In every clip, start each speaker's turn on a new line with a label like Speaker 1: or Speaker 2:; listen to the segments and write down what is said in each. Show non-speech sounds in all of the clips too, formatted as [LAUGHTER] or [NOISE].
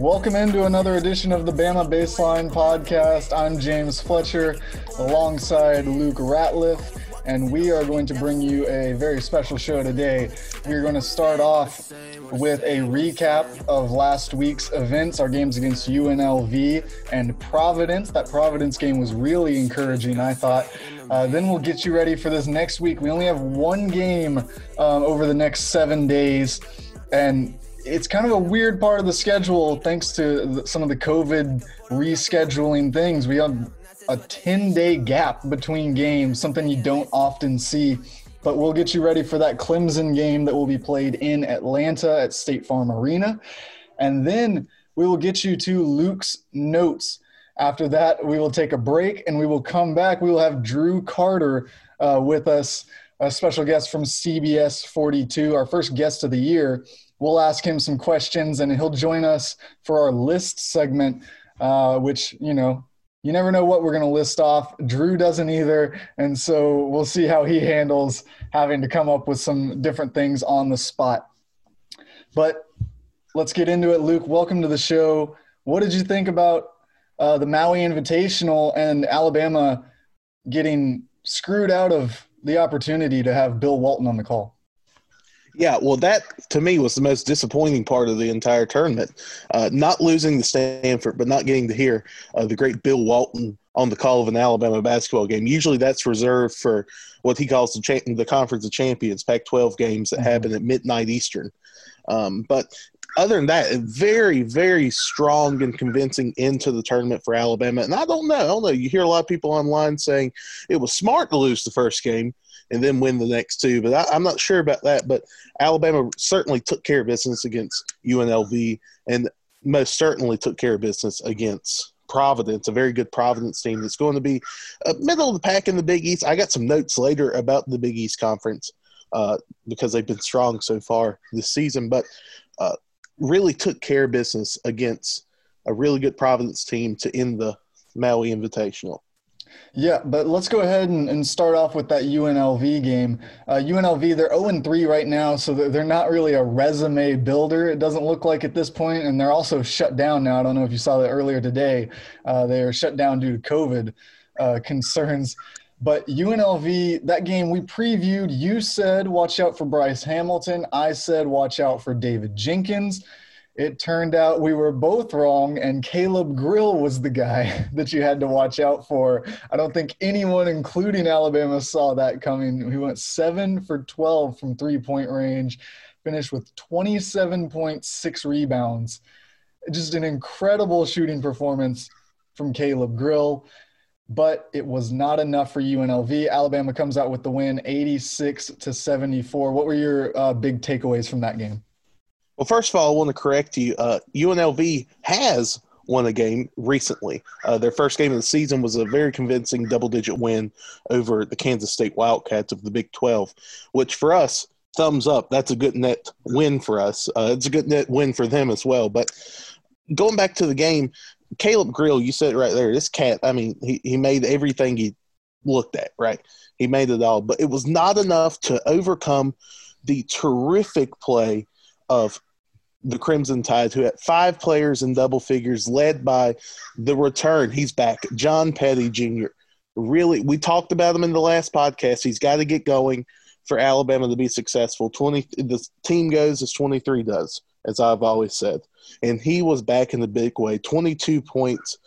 Speaker 1: Welcome into another edition of the Bama Baseline Podcast. I'm James Fletcher alongside Luke Ratliff, and we are going to bring you a very special show today. We're going to start off with a recap of last week's events, our games against UNLV and Providence. That Providence game was really encouraging, I thought. Uh, then we'll get you ready for this next week. We only have one game um, over the next seven days, and it's kind of a weird part of the schedule thanks to some of the COVID rescheduling things. We have a 10 day gap between games, something you don't often see. But we'll get you ready for that Clemson game that will be played in Atlanta at State Farm Arena. And then we will get you to Luke's notes. After that, we will take a break and we will come back. We will have Drew Carter uh, with us, a special guest from CBS 42, our first guest of the year. We'll ask him some questions and he'll join us for our list segment, uh, which, you know, you never know what we're going to list off. Drew doesn't either. And so we'll see how he handles having to come up with some different things on the spot. But let's get into it. Luke, welcome to the show. What did you think about uh, the Maui Invitational and Alabama getting screwed out of the opportunity to have Bill Walton on the call?
Speaker 2: Yeah, well, that to me was the most disappointing part of the entire tournament. Uh, not losing the Stanford, but not getting to hear uh, the great Bill Walton on the call of an Alabama basketball game. Usually, that's reserved for what he calls the cha- the Conference of Champions, Pac-12 games that mm-hmm. happen at midnight Eastern. Um, but other than that, a very, very strong and convincing into the tournament for Alabama. And I don't know, I don't know. You hear a lot of people online saying it was smart to lose the first game and then win the next two. But I, am not sure about that. But Alabama certainly took care of business against UNLV, and most certainly took care of business against Providence, a very good Providence team that's going to be a middle of the pack in the Big East. I got some notes later about the Big East Conference uh, because they've been strong so far this season, but uh, really took care of business against a really good Providence team to end the Maui Invitational.
Speaker 1: Yeah, but let's go ahead and, and start off with that UNLV game. Uh, UNLV, they're 0 3 right now, so they're not really a resume builder, it doesn't look like at this point, And they're also shut down now. I don't know if you saw that earlier today. Uh, they are shut down due to COVID uh, [LAUGHS] concerns. But UNLV, that game we previewed, you said watch out for Bryce Hamilton. I said watch out for David Jenkins it turned out we were both wrong, and Caleb Grill was the guy [LAUGHS] that you had to watch out for. I don't think anyone, including Alabama, saw that coming. He went seven for 12 from three point range, finished with 27.6 rebounds. Just an incredible shooting performance from Caleb Grill, but it was not enough for UNLV. Alabama comes out with the win 86 to 74. What were your uh, big takeaways from that game?
Speaker 2: Well, first of all, I want to correct you. Uh, UNLV has won a game recently. Uh, their first game of the season was a very convincing double digit win over the Kansas State Wildcats of the Big 12, which for us, thumbs up. That's a good net win for us. Uh, it's a good net win for them as well. But going back to the game, Caleb Grill, you said right there, this cat, I mean, he, he made everything he looked at, right? He made it all, but it was not enough to overcome the terrific play of the Crimson Tide, who had five players in double figures, led by the return. He's back, John Petty Jr. Really, we talked about him in the last podcast. He's got to get going for Alabama to be successful. Twenty, the team goes as twenty three does, as I've always said, and he was back in the big way. Twenty two points,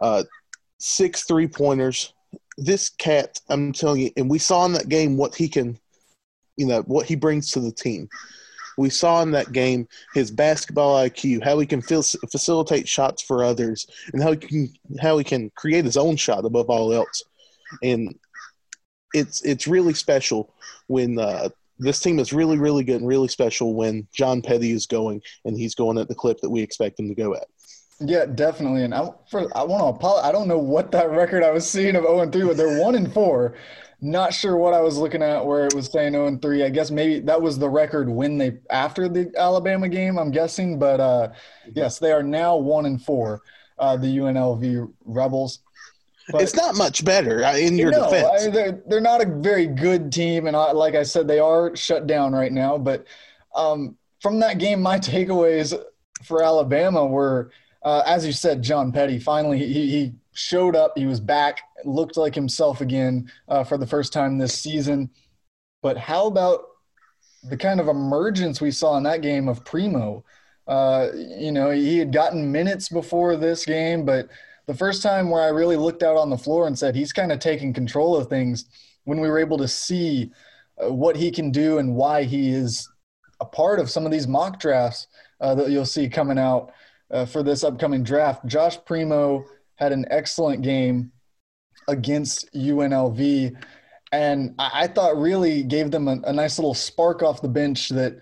Speaker 2: uh, six three pointers. This cat, I'm telling you, and we saw in that game what he can, you know, what he brings to the team we saw in that game his basketball IQ, how he can facilitate shots for others, and how he can how he can create his own shot above all else. And it's it's really special when uh, this team is really really good and really special when John Petty is going and he's going at the clip that we expect him to go at.
Speaker 1: Yeah, definitely. And I, for, I want to apologize. I don't know what that record I was seeing of 0 and 3, but they're 1 and 4. Not sure what I was looking at where it was saying 0 and 3. I guess maybe that was the record when they after the Alabama game, I'm guessing. But uh, yes, they are now 1 and 4, uh, the UNLV Rebels.
Speaker 2: But, it's not much better uh, in your no, defense.
Speaker 1: I, they're, they're not a very good team. And I, like I said, they are shut down right now. But um, from that game, my [LAUGHS] takeaways for Alabama were, uh, as you said, John Petty. Finally, he, he showed up. He was back, looked like himself again uh, for the first time this season. But how about the kind of emergence we saw in that game of Primo? Uh, you know, he had gotten minutes before this game, but the first time where I really looked out on the floor and said he's kind of taking control of things when we were able to see uh, what he can do and why he is a part of some of these mock drafts uh, that you'll see coming out uh, for this upcoming draft. Josh Primo had an excellent game against UNLV, and I, I thought really gave them a, a, nice little spark off the bench that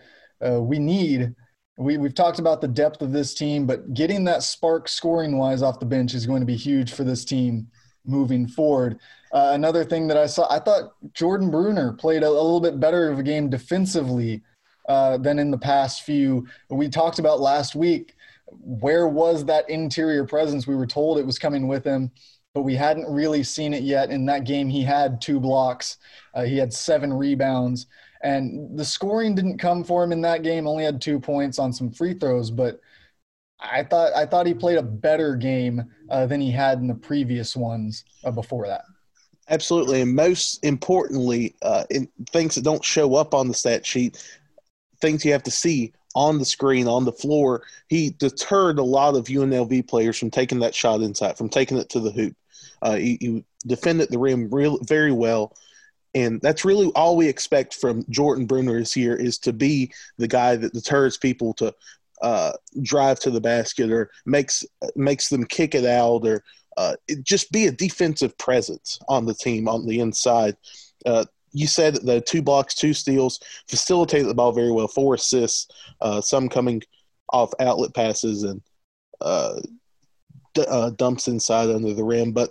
Speaker 1: uh, we need. We, we've talked about the depth of this team, but getting that spark scoring wise off the bench is going to be huge for this team moving forward. Uh, another thing that I saw, I thought Jordan Bruner played a, a little bit better of a game defensively uh, than in the past few. We talked about last week. Where was that interior presence? We were told it was coming with him, but we hadn't really seen it yet. In that game, he had two blocks, uh, he had seven rebounds, and the scoring didn't come for him in that game. Only had two points on some free throws, but I thought I thought he played a better game uh, than he had in the previous ones uh, before that.
Speaker 2: Absolutely, and most importantly, uh, in things that don't show up on the stat sheet, things you have to see on the screen, on the floor. He deterred a lot of UNLV players from taking that shot inside, from taking it to the hoop. Uh, he, he, defended the rim real, very well. And that's really all we expect from Jordan Bruner this year is to be the guy that deters people to uh, drive to the basket or makes makes them kick it out or uh, just be a defensive presence on the team on the inside. Uh, you said the two blocks, two steals, facilitated the ball very well, four assists, uh, some coming off outlet passes and uh, d- uh, dumps inside under the rim. But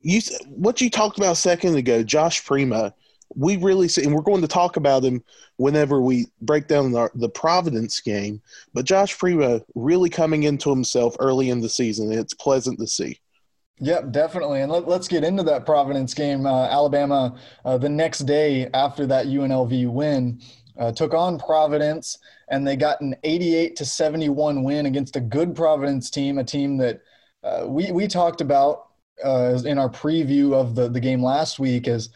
Speaker 2: you, what you talked about a second ago, Josh Primo, we really see, and we're going to talk about him whenever we break down the, the Providence game. But Josh Primo really coming into himself early in the season, it's pleasant to see.
Speaker 1: Yep, definitely. And let, us get into that Providence game. Uh, Alabama, uh, the next day after that UNLV win, uh, took on Providence, and they got an 88 to 71 win against a good Providence team, a team that uh, we we talked about uh, in our preview of the the game last week as.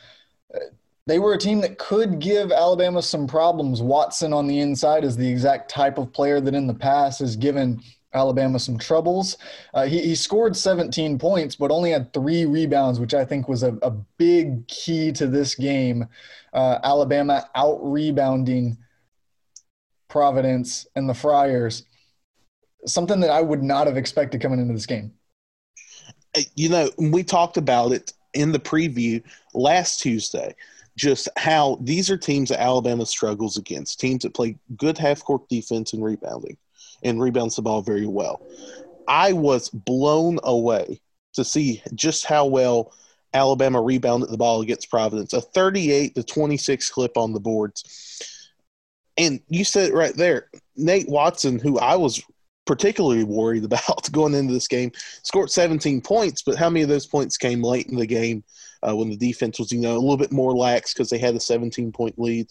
Speaker 1: Uh, they were a team that could give Alabama some problems. Watson on the inside is the exact type of player that in the past has given Alabama some troubles. Uh, he, he scored 17 points, but only had three rebounds, which I think was a, a big key to this game. Uh, Alabama out rebounding Providence and the Friars. Something that I would not have expected coming into this game.
Speaker 2: You know, we talked about it in the preview last Tuesday just how these are teams that Alabama struggles against, teams that play good half court defense and rebounding and rebounds the ball very well. I was blown away to see just how well Alabama rebounded the ball against Providence. A 38 to 26 clip on the boards. And you said it right there. Nate Watson, who I was particularly worried [LAUGHS] about going into this game, scored 17 points, but how many of those points came late in the game uh, when the defense was, you know, a little bit more lax because they had a 17 point lead?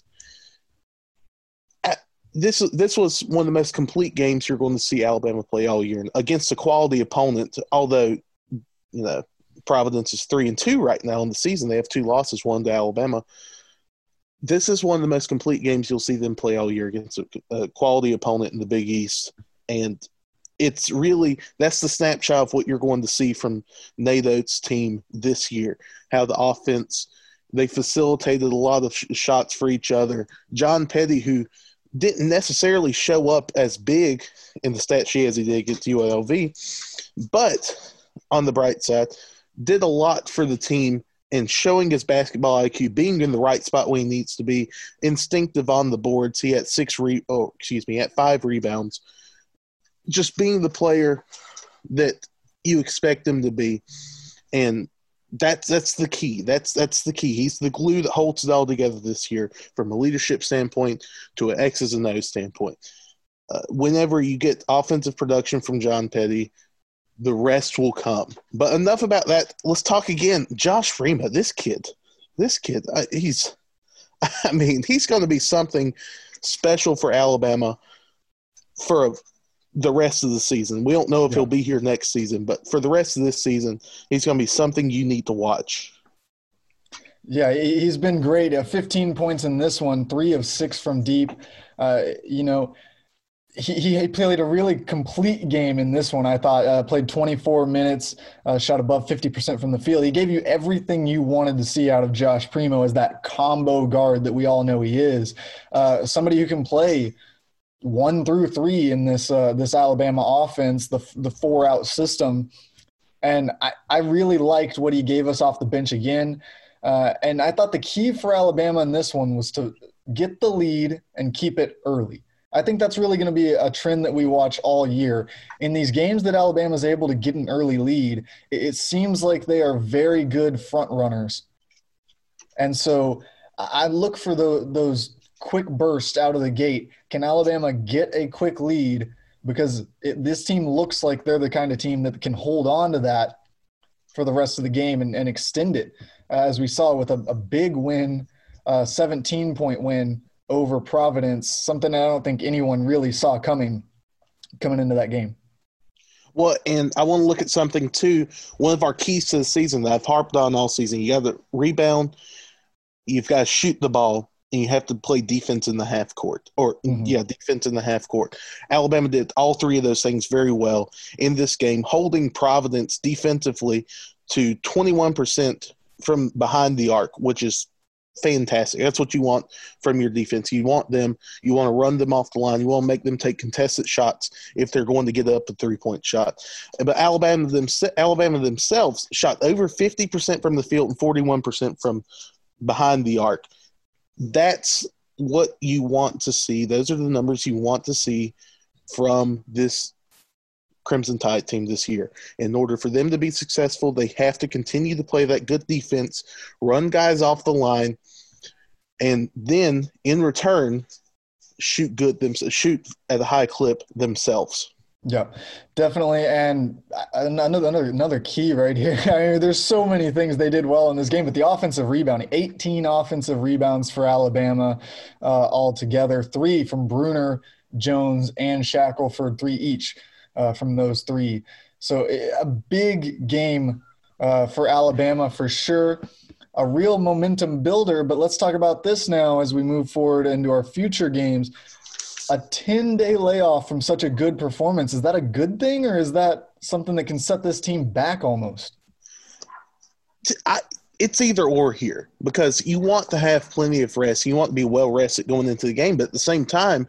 Speaker 2: This this was one of the most complete games you're going to see Alabama play all year against a quality opponent. Although, you know, Providence is three and two right now in the season. They have two losses, one to Alabama. This is one of the most complete games you'll see them play all year against a, a quality opponent in the Big East, and it's really that's the snapshot of what you're going to see from Nate Oats' team this year. How the offense they facilitated a lot of sh- shots for each other. John Petty, who didn't necessarily show up as big in the stat sheet as he did against UNLV, but on the bright side, did a lot for the team in showing his basketball IQ, being in the right spot where he needs to be, instinctive on the boards. He had six re oh excuse me, at five rebounds. Just being the player that you expect him to be. And that's that's the key. That's that's the key. He's the glue that holds it all together this year, from a leadership standpoint to an X's and O's standpoint. Uh, whenever you get offensive production from John Petty, the rest will come. But enough about that. Let's talk again. Josh Primo, this kid, this kid, uh, he's, [LAUGHS] I mean, he's going to be something special for Alabama for a the rest of the season. We don't know if yeah. he'll be here next season, but for the rest of this season, he's going to be something you need to watch.
Speaker 1: Yeah, he's been great. Uh, 15 points in this one, three of six from deep. Uh, you know, he, he played a really complete game in this one. I thought uh, played 24 minutes, uh, shot above 50% from the field. He gave you everything you wanted to see out of Josh Primo as that combo guard that we all know he is. Uh, somebody who can play one through three in this uh, this Alabama offense, the the four out system, and I, I really liked what he gave us off the bench again. Uh, and I thought the key for Alabama in this one was to get the lead and keep it early. I think that's really going to be a trend that we watch all year. In these games that Alabama is able to get an early lead, it seems like they are very good front runners. And so I look for the, those quick bursts out of the gate. Can Alabama get a quick lead? Because it, this team looks like they're the kind of team that can hold on to that for the rest of the game and, and extend it, uh, as we saw with a, a big win, a 17 point win over Providence, something I don't think anyone really saw coming coming into that game.
Speaker 2: Well, and I want to look at something too. One of our keys to the season that I've harped on all season: you got to rebound, you've got to shoot the ball, and you have to play defense in the half court. Or mm-hmm. yeah, defense in the half court. Alabama did all three of those things very well in this game, holding Providence defensively to twenty one percent from behind the arc, which is fantastic. That's what you want from your defense. You want them, you want to run them off the line. You want to make them take contested shots if they're going to get up a three point shot. But Alabama, them, Alabama themselves shot over 50% from the field and 41% from behind the arc. That's what you want to see. Those are the numbers you want to see from this Crimson Tide team this year. In order for them to be successful, they have to continue to play that good defense, run guys off the line, and then in return, shoot good them shoot at a high clip themselves.
Speaker 1: Yeah, definitely. And another another another key right here. [LAUGHS] I mean, there's so many things they did well in this game, but the offensive rebounding, 18 offensive rebounds for Alabama uh, altogether, three from Bruner, Jones, and Shackelford, three each uh, from those three. So a big game uh, for Alabama for sure. A real momentum builder. But let's talk about this now as we move forward into our future games. A 10 day layoff from such a good performance, is that a good thing or is that something that can set this team back almost?
Speaker 2: I, it's either or here because you want to have plenty of rest. You want to be well rested going into the game, but at the same time,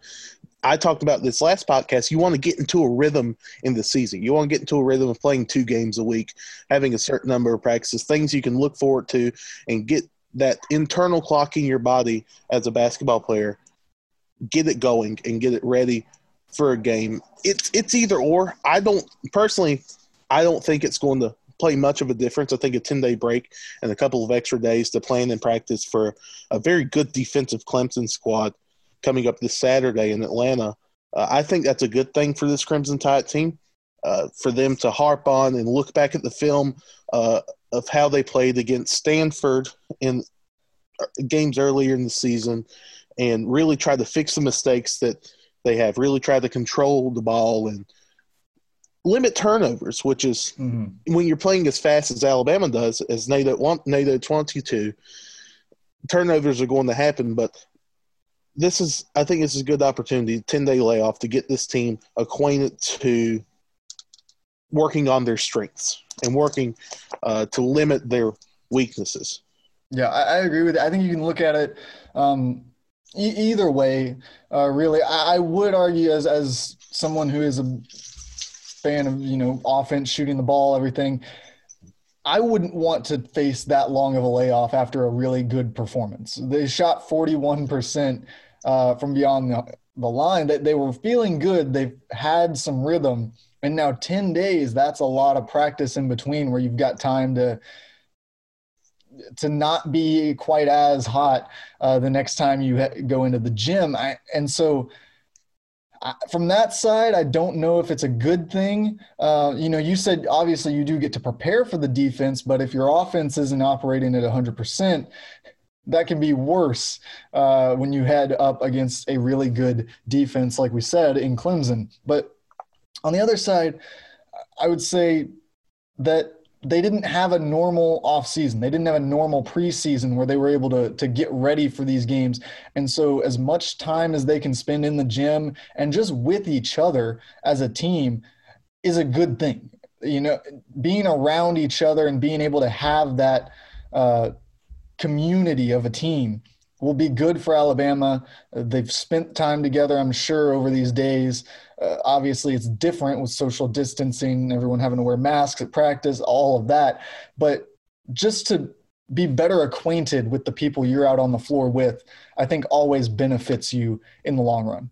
Speaker 2: I talked about this last podcast. You want to get into a rhythm in the season. You want to get into a rhythm of playing two games a week, having a certain number of practices, things you can look forward to, and get that internal clock in your body as a basketball player. Get it going and get it ready for a game. It's it's either or. I don't personally. I don't think it's going to play much of a difference. I think a 10 day break and a couple of extra days to plan and practice for a very good defensive Clemson squad coming up this Saturday in Atlanta. Uh, I think that's a good thing for this Crimson Tide team, uh, for them to harp on and look back at the film uh, of how they played against Stanford in uh, games earlier in the season and really try to fix the mistakes that they have, really try to control the ball and limit turnovers, which is mm-hmm. when you're playing as fast as Alabama does, as NATO, NATO 22, turnovers are going to happen, but this is I think this is a good opportunity, ten day layoff to get this team acquainted to working on their strengths and working uh, to limit their weaknesses.
Speaker 1: Yeah, I, I, agree with. It. I think you can look at it um, e- either way. Uh, really, I, I, would argue as as someone who is a fan of you know offense, shooting the ball, everything. I wouldn't want to face that long of a layoff after a really good performance. They shot 41% uh, from beyond the, the line that they were feeling good. They've had some rhythm, and now 10 days, that's a lot of practice in between where you've got time to to not be quite as hot uh, the next time you ha- go into the gym. I, and so I, from that side, I don't know if it's a good thing. Uh, you know, you said obviously you do get to prepare for the defense, but if your offense isn't operating at 100%, that can be worse uh, when you head up against a really good defense, like we said in Clemson. But On the other side, I would say that they didn't have a normal offseason. They didn't have a normal preseason where they were able to, to get ready for these games. And so, as much time as they can spend in the gym and just with each other as a team is a good thing. You know, being around each other and being able to have that uh, community of a team will be good for Alabama. They've spent time together, I'm sure, over these days. Uh, obviously, it's different with social distancing, everyone having to wear masks at practice, all of that. But just to be better acquainted with the people you're out on the floor with, I think always benefits you in the long run.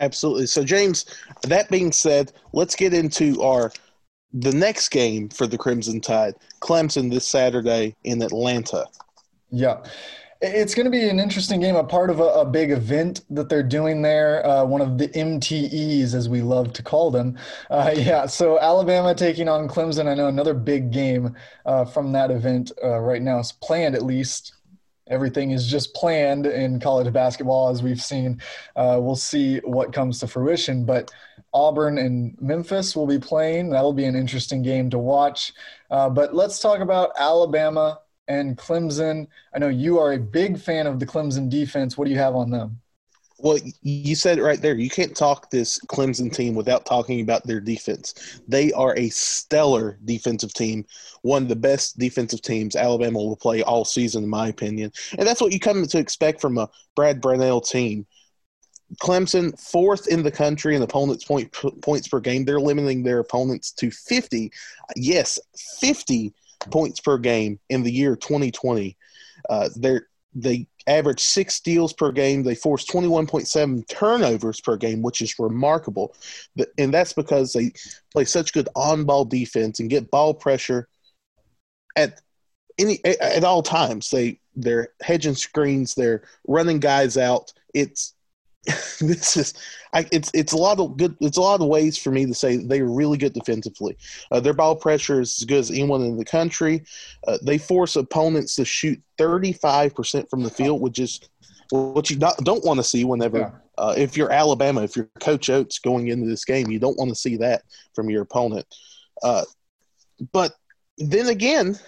Speaker 2: Absolutely. So, James, that being said, let's get into our the next game for the Crimson Tide, Clemson this Saturday in Atlanta.
Speaker 1: Yeah. It's going to be an interesting game, a part of a, a big event that they're doing there, uh, one of the MTEs, as we love to call them. Uh, [LAUGHS] yeah, so Alabama taking on Clemson. I know another big game uh, from that event uh, right now is planned, at least. Everything is just planned in college basketball, as we've seen. Uh, we'll see what comes to fruition, but Auburn and Memphis will be playing. That'll be an interesting game to watch. Uh, but let's talk about Alabama and Clemson. I know you are a big fan of the Clemson defense. What do you have on them?
Speaker 2: Well, you said it right there. You can't talk this Clemson team without talking about their defense. They are a stellar defensive team, one of the best defensive teams Alabama will play all season, in my opinion. And that's what you come to expect from a Brad Brownell team. Clemson, fourth in the country in opponents' point, points per game. They're limiting their opponents to 50. Yes, 50 points per game in the year 2020. Uh, they average six steals per game. They force 21.7 turnovers per game, which is remarkable. And that's because they play such good on ball defense and get ball pressure at any at all times. They they're hedging screens, they're running guys out. It's [LAUGHS] this is I, it's it's a lot of good it's a lot of ways for me to say they're really good defensively uh, their ball pressure is as good as anyone in the country uh, they force opponents to shoot 35% from the field which is what you not, don't want to see whenever yeah. uh, if you're alabama if you're coach Oats going into this game you don't want to see that from your opponent uh, but then again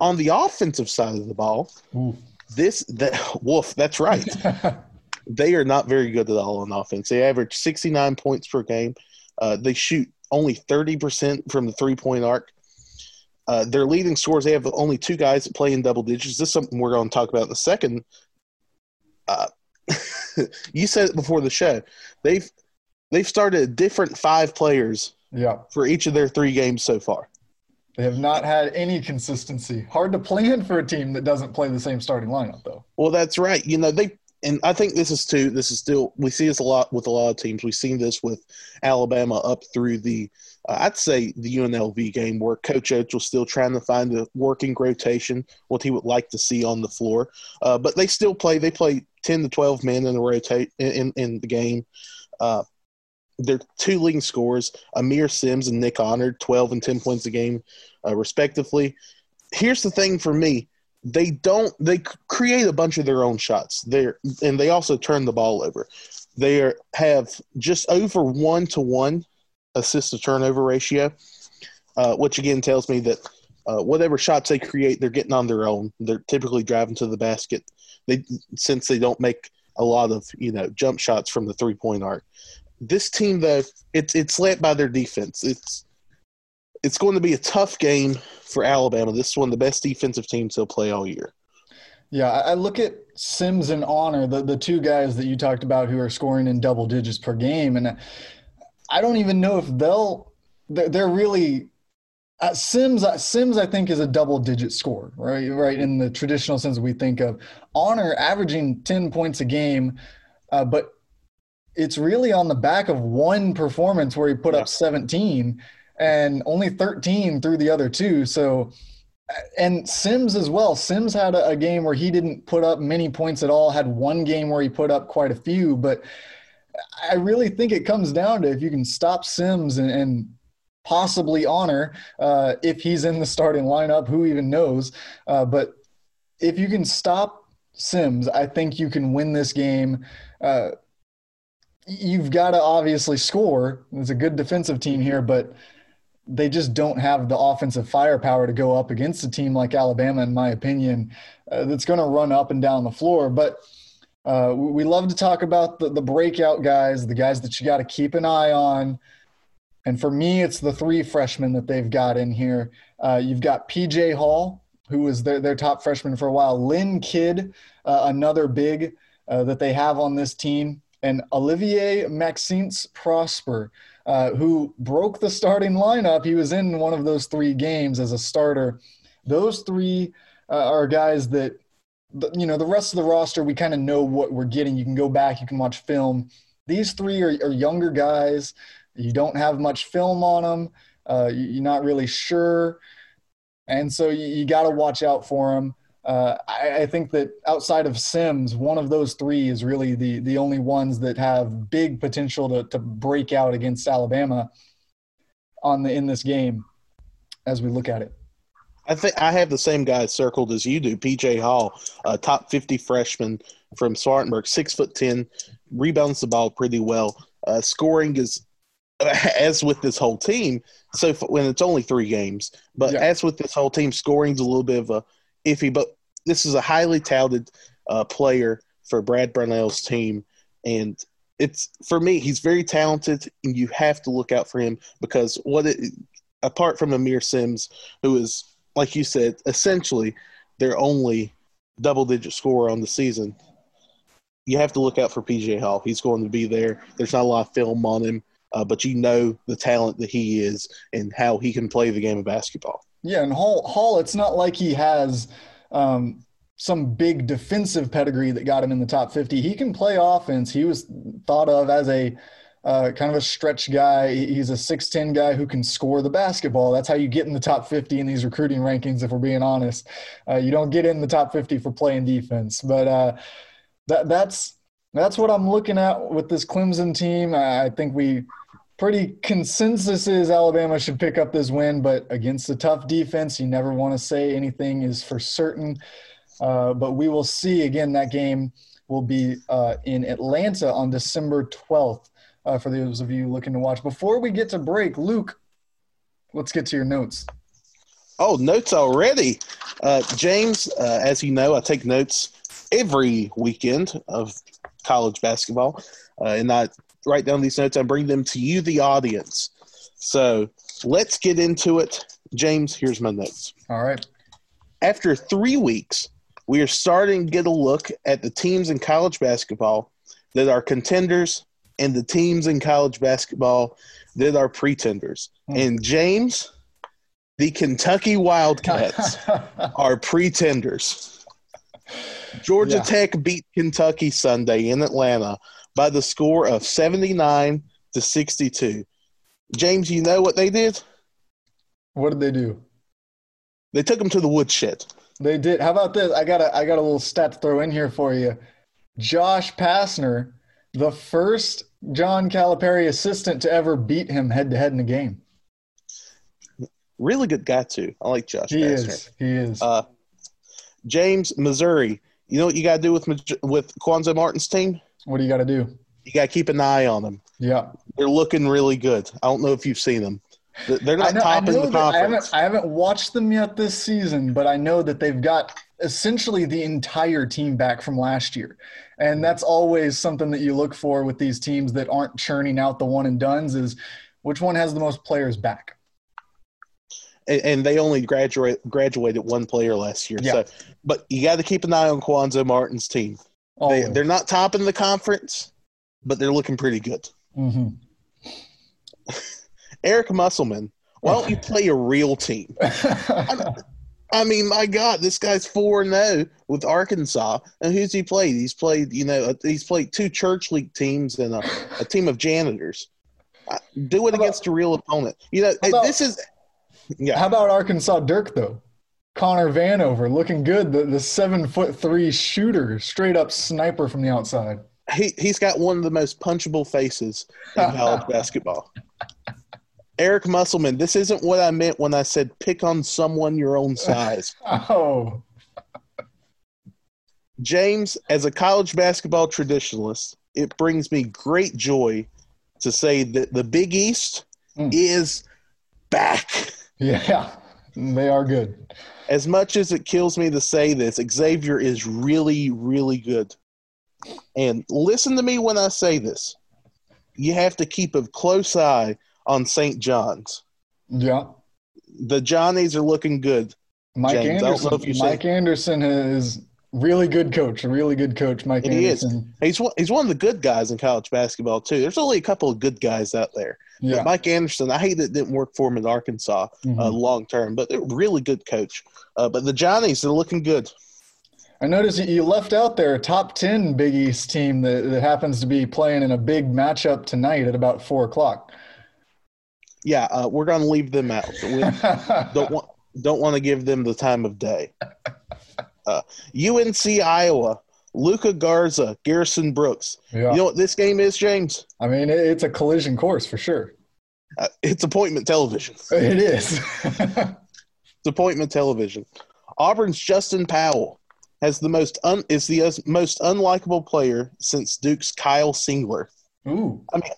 Speaker 2: on the offensive side of the ball Ooh. this that wolf that's right [LAUGHS] they are not very good at all on offense. They average 69 points per game. Uh, they shoot only 30% from the three point arc. Uh, their leading scores, they have only two guys that play in double digits. This is something we're going to talk about in a second. Uh, [LAUGHS] you said it before the show. They've they've started different five players
Speaker 1: yeah.
Speaker 2: for each of their three games so far.
Speaker 1: They have not had any consistency. Hard to plan for a team that doesn't play the same starting lineup, though.
Speaker 2: Well, that's right. You know, they and I think this is too. This is still we see this a lot with a lot of teams. We've seen this with Alabama up through the uh, I'd say the UNLV game where Coach Oats was still trying to find a working rotation, what he would like to see on the floor. Uh, but they still play. They play ten to twelve men in the rotate in in the game. Uh, their two leading scorers, Aamir Simms and Nick Honor, twelve and ten points a game, uh, respectively. Here's the thing for me they don't they create a bunch of their own shots. There and they also turn the ball over. They are, have just over one to one assist to turnover ratio uh, which again tells me that uh, whatever shots they create they're getting on their own. They're typically driving to the basket. They since they don't make a lot of you know jump shots from the three point arc. This team though it's it's led by their defense. It's it's going to be a tough game for Alabama. This is one of the best defensive teams they'll play all year.
Speaker 1: Yeah, I look at Simms and Honor, the, the two guys that you talked about who are scoring in double digits per game, and I don't even know if they'll they're really uh, Simms, Uh, Simms, I think, is a double digit score, right? Right in the traditional sense we think of. Honor averaging ten points a game, uh, but it's really on the back of one performance where he put yeah. up seventeen and only 13 through the other two. So, and Simms as well. Simms had a, a, game where he didn't put up many points at all, had one game where he put up quite a few. But I really think it comes down to if you can stop Simms and, and possibly honor uh, if he's in the starting lineup, who even knows. Uh, but if you can stop Simms, I think you can win this game. Uh, you've got to obviously score. It's a good defensive team here, but they just don't have the offensive firepower to go up against a team like Alabama, in my opinion, uh, that's going to run up and down the floor. But uh, we love to talk about the, the breakout guys, the guys that you got to keep an eye on. And for me, it's the three freshmen that they've got in here. Uh, you've got PJ Hall, who was their, their top freshman for a while, Lynn Kidd, uh, another big uh, that they have on this team, and Olivier Maxence Prosper, uh, who broke the starting lineup. He was in one of those three games as a starter. Those three uh, are guys that you know the rest of the roster we kind of know what we're getting. You can go back you can watch film. These three are, are younger guys. You don't have much film on them uh, you're not really sure. And so you, you got to watch out for them uh, I, I, think that outside of Simms one of those three is really the the only ones that have big potential to, to break out against alabama on the in this game as we look at it
Speaker 2: I think I have the same guy circled as you do. PJ Hall, a top fifty freshman from Spartanburg, six foot ten, rebounds the ball pretty well. Uh, scoring is [LAUGHS] as with this whole team. So when it's only three games, but yeah. as with this whole team, scoring's a little bit of a iffy. But this is a highly touted uh, player for Brad Brownell's team, and it's for me. He's very talented, and you have to look out for him because what it, apart from Aamir Simms, who is like you said, essentially their only double digit scorer on the season. You have to look out for PJ Hall. He's going to be there. There's not a lot of film on him, uh, but you know the talent that he is and how he can play the game of basketball.
Speaker 1: Yeah, and Hall, Hall it's not like he has um, some big defensive pedigree that got him in the top 50. He can play offense. He was thought of as a uh, kind of a stretch guy. He's a 6'10 guy who can score the basketball. That's how you get in the top 50 in these recruiting rankings, if we're being honest. Uh, you don't get in the top 50 for playing defense. But uh, that, that's, that's what I'm looking at with this Clemson team. I think we pretty consensus is Alabama should pick up this win, but against a tough defense, you never want to say anything is for certain. Uh, but we will see again that game will be uh, in Atlanta on December 12th uh, for those of you looking to watch. Before we get to break, Luke, let's get to your notes.
Speaker 2: Oh, notes already. Uh, James, uh, as you know, I take notes every weekend of college basketball, uh, and I write down these notes and bring them to you, the audience. So let's get into it. James, here's my notes.
Speaker 1: All right.
Speaker 2: After three weeks, we are starting to get a look at the teams in college basketball that are contenders and the teams in college basketball that are pretenders. Mm. And James, the Kentucky Wildcats [LAUGHS] are pretenders. Georgia yeah. Tech beat Kentucky Sunday in Atlanta by the score of 79 to 62. James, you know what they did?
Speaker 1: What did they do?
Speaker 2: They took them to the woodshed.
Speaker 1: They did. How about this? I got a I got a little stat to throw in here for you. Josh Pastner, the first John Calipari assistant to ever beat him head to head in a game.
Speaker 2: Really good guy too. I like Josh.
Speaker 1: He is. He is.
Speaker 2: Uh, James, Missouri. You know what you got to do with with Cuonzo Martin's team?
Speaker 1: What do you got to do?
Speaker 2: You got to keep an eye on them.
Speaker 1: Yeah,
Speaker 2: they're looking really good. I don't know if you've seen them. They're not know, top in the conference. I
Speaker 1: haven't, I haven't watched them yet this season, but I know that they've got essentially the entire team back from last year. And that's always something that you look for with these teams that aren't churning out the one and duns is which one has the most players back.
Speaker 2: And, and they only graduate graduated one player last year. Yeah. So, but you got to keep an eye on Cuonzo Martin's team. They, they're not top in the conference, but they're looking pretty good.
Speaker 1: Mm-hmm. [LAUGHS]
Speaker 2: Eric Musselman, why don't you [LAUGHS] play a real team? I mean, my God, this guy's four four zero with Arkansas, and who's he played? He's played, you know, he's played two church league teams and a, a team of janitors. Do it against a real opponent. You know, about, this is.
Speaker 1: Yeah. How about Arkansas Dirk though? Connor Vanover looking good. The the seven foot three shooter, straight up sniper from the outside.
Speaker 2: He he's got one of the most punchable faces in college [LAUGHS] basketball. Eric Musselman, this isn't what I meant when I said pick on someone your own size. [LAUGHS]
Speaker 1: oh.
Speaker 2: James, as a college basketball traditionalist, it brings me great joy to say that the Big East
Speaker 1: Mm.
Speaker 2: is back.
Speaker 1: Yeah, they are good.
Speaker 2: As much as it kills me to say this, Xavier is really, really good. And listen to me when I say this. You have to keep a close eye on St. John's.
Speaker 1: Yeah.
Speaker 2: The Johnnies are looking good.
Speaker 1: Mike
Speaker 2: James, I don't know
Speaker 1: Anderson. Mike Anderson is really good coach. A really good coach, Mike
Speaker 2: And he is.
Speaker 1: Anderson.
Speaker 2: He's one, he's one of the good guys in college basketball too. There's only a couple of good guys out there.
Speaker 1: Yeah.
Speaker 2: But Mike Anderson, I hate that it didn't work for him in Arkansas uh,
Speaker 1: Mhm.
Speaker 2: long term, but they're a really good coach. Uh, but the Johnnies, they're looking good.
Speaker 1: I noticed you- you left out there a top 10 Big East team that, that happens to be playing in a big matchup tonight at about 4 o'clock.
Speaker 2: Yeah, uh, we're going to leave them out. We [LAUGHS] don't want don't want to give them the time of day. [LAUGHS] Uh, UNC Iowa, Luka Garza, Garrison Brooks.
Speaker 1: yeah.
Speaker 2: You know what this game is, James?
Speaker 1: I mean, it's a collision course for sure.
Speaker 2: Uh, it's appointment television. [LAUGHS]
Speaker 1: It is. [LAUGHS]
Speaker 2: It's appointment television. Auburn's Justin Powell has the most un, is the us- most unlikable player since Duke's Kyle Singler.
Speaker 1: Ooh.
Speaker 2: I mean-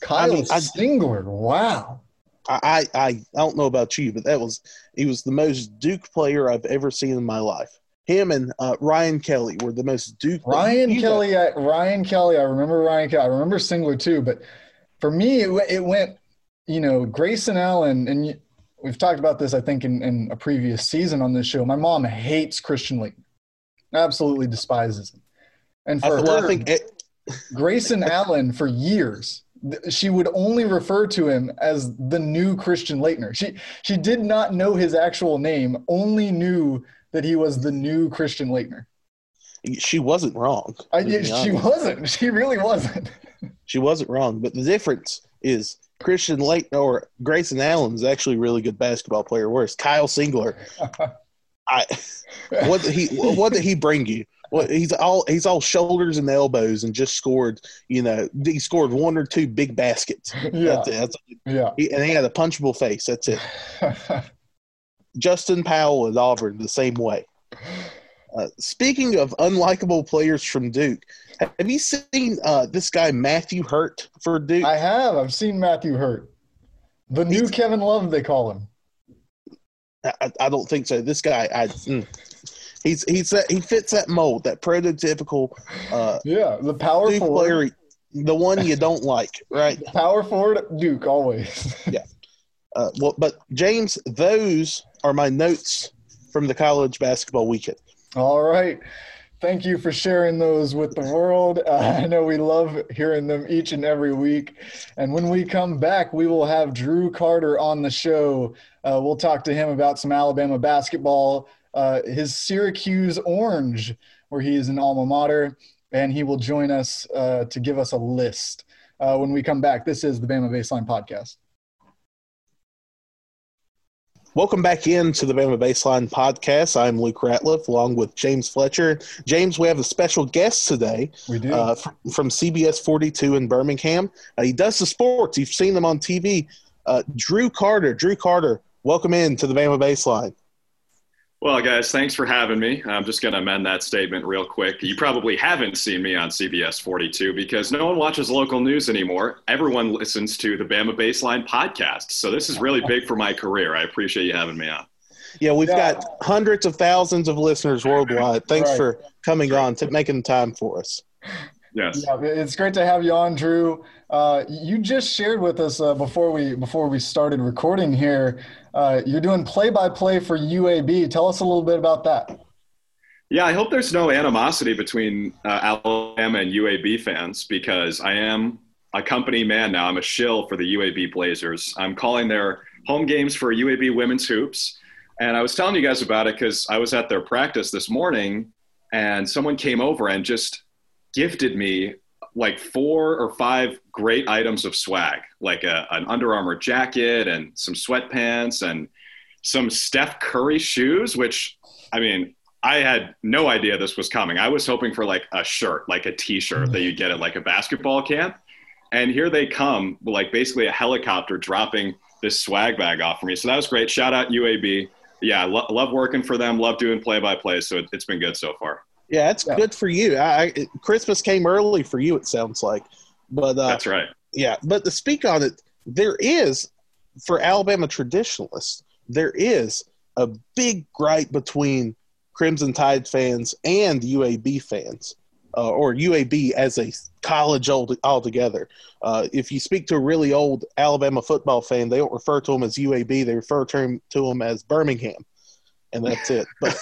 Speaker 1: Kyle
Speaker 2: I mean, I-
Speaker 1: Singler. Wow.
Speaker 2: I, I I don't know about you, but that was he was the most Duke player I've ever seen in my life. Him and uh, Ryan Kelly were the most Duke.
Speaker 1: Ryan Kelly, I, Ryan Kelly. I remember Ryan Kelly. I remember Singler too. But for me, it, it went, you know, Grayson Allen, and we've talked about this, I think, in, in a previous season on this show. My mom hates Christian Laettner, absolutely despises him. And
Speaker 2: I,
Speaker 1: for
Speaker 2: well,
Speaker 1: her,
Speaker 2: I think it,
Speaker 1: Grayson [LAUGHS] Allen, for years, she would only refer to him as the new Christian Laettner. She she did not know his actual name, only knew that he was the new Christian Laettner.
Speaker 2: she wasn't wrong.
Speaker 1: I, she wasn't. She really wasn't.
Speaker 2: She wasn't wrong, but the difference is Christian Laettner or Grayson Allen is actually a really good basketball player. Whereas Kyle Singler, I what did he what did he bring you? What he's all he's all shoulders and elbows and just scored. You know, he scored one or two big baskets.
Speaker 1: Yeah,
Speaker 2: That's. That's,
Speaker 1: yeah.
Speaker 2: he, and he had a punchable face. That's it. [LAUGHS] Justin Powell at Auburn the same way. Uh, speaking of unlikable players from Duke, have you seen uh, this guy Matthew Hurt for Duke?
Speaker 1: I have. I've seen Matthew Hurt, the new
Speaker 2: He's-
Speaker 1: Kevin Love. They call him.
Speaker 2: I, I don't think so. This guy, I, mm. he's he's that, he fits that mold, that prototypical uh,
Speaker 1: Yeah, the power
Speaker 2: Duke player, the one you don't [LAUGHS] like, right?
Speaker 1: Power forward, Duke always. [LAUGHS] Yeah.
Speaker 2: Uh, well, but James, those are my notes from the college basketball weekend.
Speaker 1: All right. Thank you for sharing those with the world. Uh, [LAUGHS] I know we love hearing them each and every week. And when we come back, we will have Drew Carter on the show. Uh, we'll talk to him about some Alabama basketball, uh, his Syracuse Orange, where he is an alma mater, and he will join us uh, to give us a list. Uh, when we come back, this is the Bama Baseline Podcast.
Speaker 2: Welcome back into the Bama Baseline podcast. I'm Luke Ratliff along with James Fletcher. James, we have a special guest today
Speaker 1: We do.
Speaker 2: uh, f- from CBS 42 in Birmingham. Uh, he does the sports. You've seen him on TV. Uh, Drew Carter. Drew Carter, welcome in to the Bama Baseline.
Speaker 3: Well, guys, thanks for having me. I'm just going to amend that statement real quick. You probably haven't seen me on CBS 42 because no one watches local news anymore. Everyone listens to the Bama Baseline podcast. So this is really big for my career. I appreciate you having me on.
Speaker 2: Yeah, we've
Speaker 1: Yeah.
Speaker 2: got hundreds of thousands of listeners worldwide. Thanks
Speaker 1: Right.
Speaker 2: for coming on, to making time for us.
Speaker 3: Yes.
Speaker 1: Yeah, it's great to have you on, Drew. Uh, you just shared with us uh, before we before we started recording here. Uh, you're doing play-by-play for UAB. Tell us a little bit about that.
Speaker 3: Yeah, I hope there's no animosity between uh, Alabama and UAB fans because I am a company man now. I'm a shill for the UAB Blazers. I'm calling their home games for UAB women's hoops. And I was telling you guys about it because I was at their practice this morning and someone came over and just gifted me like four or five great items of swag, like a, an Under Armour jacket and some sweatpants and some Steph Curry shoes, which I mean, I had no idea this was coming. I was hoping for like a shirt, like a t-shirt that you get at like a basketball camp. And here they come, like basically a helicopter dropping this swag bag off for me. So that was great. Shout out UAB. Yeah, lo- love working for them. Love doing play by play. So it, it's been good so far.
Speaker 2: Yeah, that's
Speaker 1: Yeah.
Speaker 2: good for you. I, I, Christmas came early for you. It sounds like, but uh,
Speaker 3: That's right.
Speaker 2: yeah. But to speak on it, there is for Alabama traditionalists, there is a big gripe between Crimson Tide fans and UAB fans, uh, or UAB as a college old, altogether. Uh, if you speak to a really old Alabama football fan, they don't refer to them as UAB; they refer to them, to them as Birmingham, and that's it. But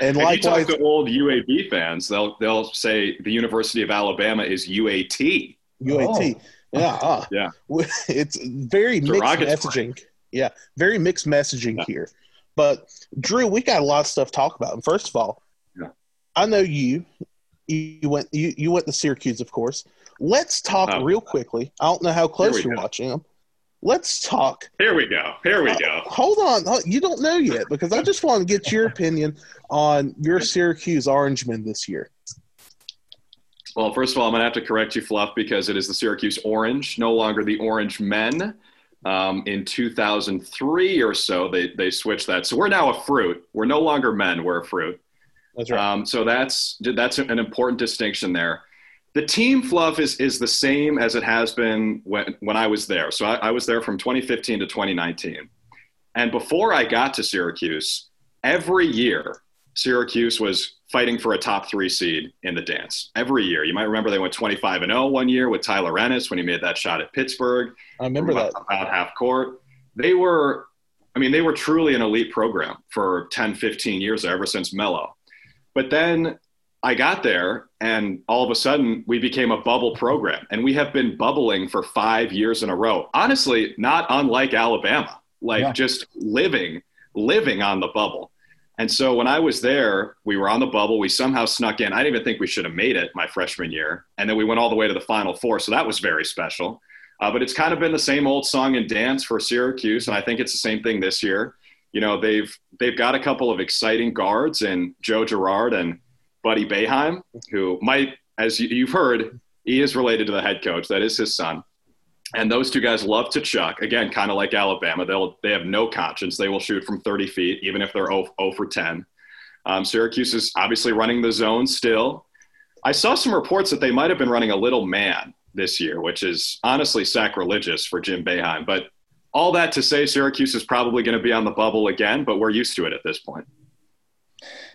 Speaker 2: and
Speaker 3: If you
Speaker 2: likewise,
Speaker 3: talk to old UAB fans, they'll they'll say the University of Alabama is UAT.
Speaker 2: UAT. Yeah, uh,
Speaker 3: Yeah. [LAUGHS]
Speaker 2: It's very mixed messaging. Yeah, very mixed messaging here. But Drew, we got a lot of stuff to talk about. And first of all,
Speaker 3: Yeah.
Speaker 2: I know you. You went. You, you went to Syracuse, of course. Let's talk
Speaker 3: Oh.
Speaker 2: real quickly. I don't know how close you're
Speaker 3: go.
Speaker 2: watching them. Let's talk.
Speaker 3: Here we go. Here we
Speaker 2: Uh,
Speaker 3: go.
Speaker 2: hold on. You don't know yet because I just want to get your opinion on your Syracuse Orangemen this year.
Speaker 3: Well, first of all, I'm going to have to correct you, Fluff, because it is the Syracuse Orange, no longer the Orange Men. Um, in 2003 or so, they, they switched that. So we're now a fruit. We're no longer men, we're a fruit.
Speaker 2: That's
Speaker 3: Um, so that's that's an important distinction there. The team fluff is is the same as it has been when when I was there. So I, I was there from 2015 to 2019, and before I got to Syracuse, every year Syracuse was fighting for a top three seed in the dance. Every year, you might remember they went 25 and 0 one year with Tyler Ennis when he made that shot at Pittsburgh
Speaker 2: I remember that.
Speaker 3: about half court. They were, I mean, they were truly an elite program for 10, 15 years ever since Melo. But then I got there, and all of a sudden we became a bubble program, and we have been bubbling for five years in a row. Honestly, not unlike Alabama, like
Speaker 1: Yeah.
Speaker 3: just living, living on the bubble. And so when I was there, we were on the bubble. We somehow snuck in. I didn't even think we should have made it my freshman year. And then we went all the way to the Final Four. So that was very special. Uh, but it's kind of been the same old song and dance for Syracuse. And I think it's the same thing this year. You know, they've they've got a couple of exciting guards in Joe Girard and Buddy Boeheim, who might, as you, you've heard, he is related to the head coach. That is his son. And those two guys love to chuck. Again, kind of like Alabama. They'll they have no conscience. They will shoot from 30 feet, even if they're 0, 0 for 10. Um, Syracuse is obviously running the zone still. I saw some reports that they might have been running a little man this year, which is honestly sacrilegious for Jim Boeheim. But all that to say, Syracuse is probably going to be on the bubble again, but we're used to it at this point.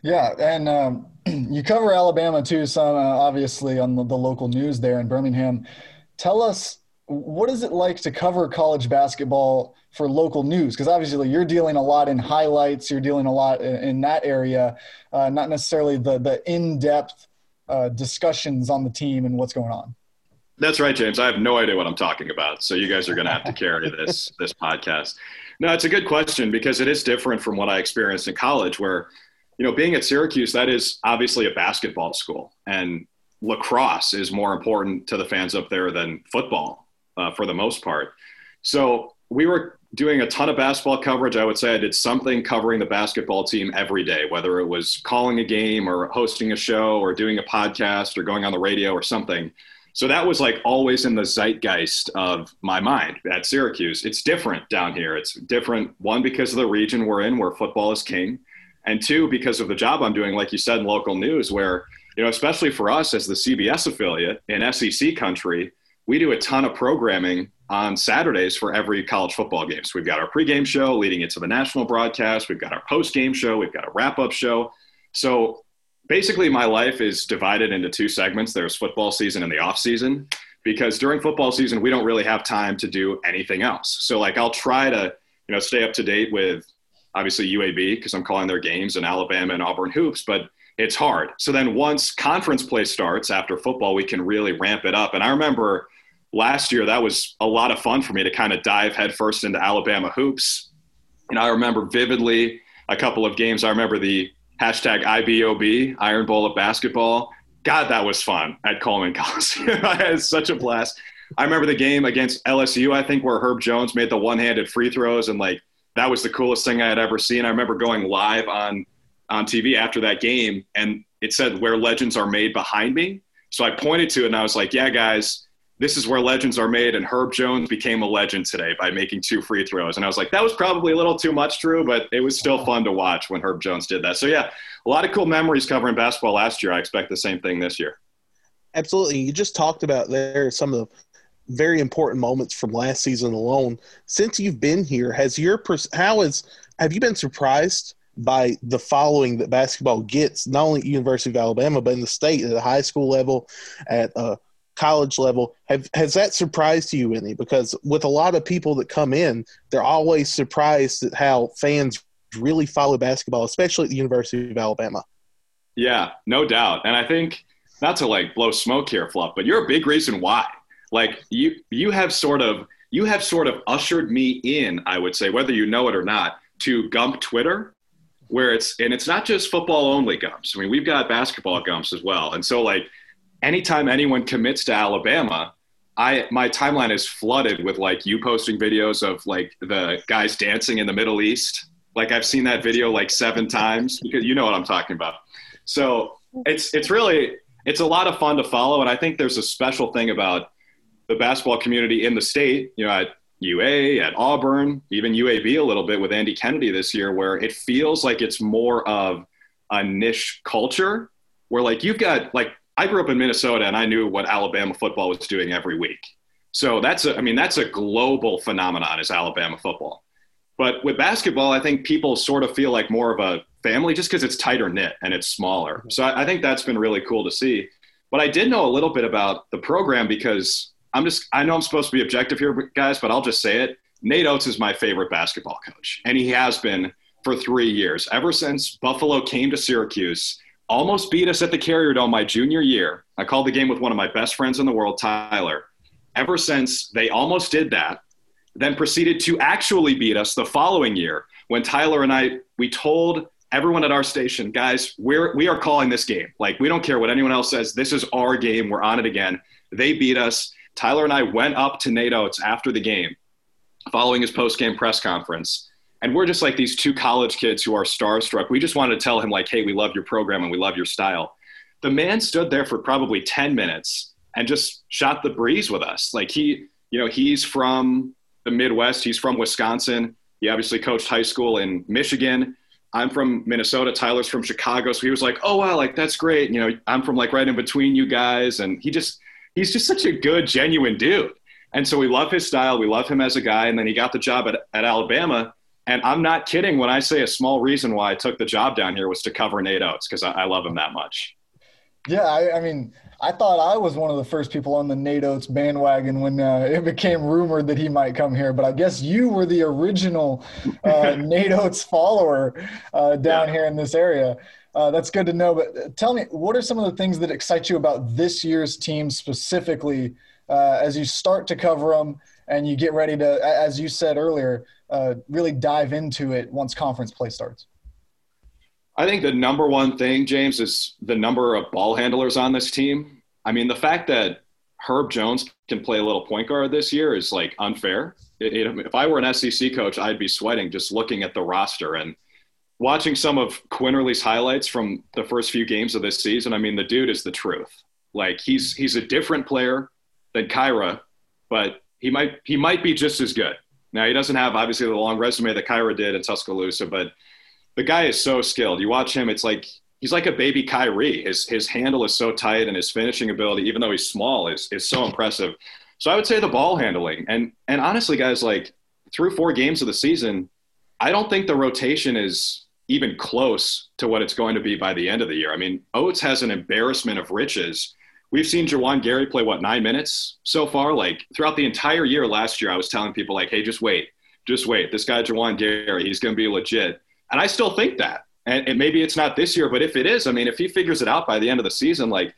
Speaker 1: Yeah, and um, [CLEARS THROAT] you cover Alabama too, some uh, obviously on the, the local news there in Birmingham. Tell us what is it like to cover college basketball for local news? Because obviously you're dealing a lot in highlights, you're dealing a lot in, in that area, uh, not necessarily the the in depth uh, discussions on the team and what's going on.
Speaker 3: That's right, James. I have no idea what I'm talking about. So you guys are going to have to carry this [LAUGHS] this podcast. No, it's a good question because it is different from what I experienced in college, where you know, being at Syracuse, that is obviously a basketball school, and lacrosse is more important to the fans up there than football uh, for the most part. So we were doing a ton of basketball coverage. I would say I did something covering the basketball team every day, whether it was calling a game or hosting a show or doing a podcast or going on the radio or something. So that was like always in the zeitgeist of my mind at Syracuse. It's different down here. It's different, one, because of the region we're in where football is king, and two, because of the job I'm doing, like you said, in local news, where, you know, especially for us as the CBS affiliate in SEC country, we do a ton of programming on Saturdays for every college football game. So we've got our pregame show leading into the national broadcast, we've got our postgame show, we've got a wrap up show. So basically my life is divided into two segments there's football season and the off season because during football season we don't really have time to do anything else so like i'll try to you know stay up to date with obviously uab because i'm calling their games in alabama and auburn hoops but it's hard so then once conference play starts after football we can really ramp it up and i remember last year that was a lot of fun for me to kind of dive headfirst into alabama hoops and i remember vividly a couple of games i remember the hashtag IBOB, Iron Bowl of Basketball. God, that was fun at Coleman [LAUGHS] Coliseum. I had such a blast. I remember the game against LSU, I think, where Herb Jones made the one handed free throws, and like that was the coolest thing I had ever seen. I remember going live on on TV after that game, and it said where legends are made behind me. So I pointed to it and I was like, yeah, guys, this is where legends are made, and Herb Jones became a legend today by making two free throws. And I was like, that was probably a little too much, Drew, but it was still fun to watch when Herb Jones did that. So yeah, a lot of cool memories covering basketball last year. I expect the same thing this year.
Speaker 2: Absolutely. You just talked about there some of the very important moments from last season alone. Since you've been here, has your how is have you been surprised by the following that basketball gets, not only at University of Alabama, but in the state at the high school level, at a college level. Have has that surprised you any? Because with a lot of people that come in, they're always surprised at how fans really follow basketball, especially at the University of Alabama.
Speaker 3: Yeah, no doubt. And I think not to like blow smoke here, Fluff, but you're a big reason why. Like you you have sort of you have sort of ushered me in, I would say, whether you know it or not, to Gump Twitter, where it's and it's not just football only Gumps. I mean, we've got basketball Gumps as well. And so like anytime anyone commits to Alabama, I my timeline is flooded with like you posting videos of like the guys dancing in the Middle East. Like I've seen that video like seven times because you know what I'm talking about. So it's it's really it's a lot of fun to follow, and I think there's a special thing about the basketball community in the state. You know, at UA, at Auburn, even UAB a little bit with Andy Kennedy this year, where it feels like it's more of a niche culture where like you've got like I grew up in Minnesota and I knew what Alabama football was doing every week. So that's a, I mean, that's a global phenomenon is Alabama football. But with basketball, I think people sort of feel like more of a family just because it's tighter knit and it's smaller. Mm-hmm. So I, I think that's been really cool to see. But I did know a little bit about the program because I'm just, I know I'm supposed to be objective here, guys, but I'll just say it. Nate Oats is my favorite basketball coach, and he has been for three years. Ever since Buffalo came to Syracuse, almost beat us at the Carrier Dome my junior year. I called the game with one of my best friends in the world, Tyler. Ever since they almost did that, then proceeded to actually beat us the following year when Tyler and I we told everyone at our station, guys, we're we are calling this game. Like we don't care what anyone else says. This is our game. We're on it again. They beat us. Tyler and I went up to Nate Oats after the game, following his post game press conference and we're just like these two college kids who are starstruck. We just wanted to tell him like, "Hey, we love your program and we love your style." The man stood there for probably 10 minutes and just shot the breeze with us. Like he, you know, he's from the Midwest. He's from Wisconsin. He obviously coached high school in Michigan. I'm from Minnesota. Tyler's from Chicago. So he was like, "Oh wow, like that's great." You know, I'm from like right in between you guys, and he just he's just such a good, genuine dude. And so we love his style. We love him as a guy. And then he got the job at, at Alabama and I'm not kidding when I say a small reason why I took the job down here was to cover Nate Oats because I, I, love him that much.
Speaker 1: Yeah, I, I, mean, I thought I was one of the first people on the Nate Oats bandwagon when uh, it became rumored that he might come here. But I guess you were the original uh, [LAUGHS] Nate Oats follower uh, down yeah. here in this area. Uh, that's good to know. But uh, tell me, what are some of the things that excite you about this year's team specifically uh, as you start to cover them and you get ready to, as you said earlier, uh, really dive into it once conference play starts?
Speaker 3: I think the number one thing, James, is the number of ball handlers on this team. I mean, the fact that Herb Jones can play a little point guard this year is like unfair. It, it, if I were an SEC coach, I'd be sweating just looking at the roster and watching some of Quinerly's highlights from the first few games of this season. I mean, the dude is the truth. Like he's he's a different player than Kira, but he might he might be just as good. Now he doesn't have obviously the long resume that Kira did in Tuscaloosa, but the guy is so skilled. You watch him, it's like he's like a baby Kyrie. His his handle is so tight, and his finishing ability, even though he's small, is is so impressive. So I would say the ball handling, and and honestly, guys, like through four games of the season, I don't think the rotation is even close to what it's going to be by the end of the year. I mean, Oats has an embarrassment of riches we've seen Juwan Gary play what nine minutes so far. Like throughout the entire year last year, I was telling people like, "Hey, just wait, just wait. This guy Juwan Gary, he's going to be legit." And I still think that. And, and maybe it's not this year, but if it is, I mean, if he figures it out by the end of the season, like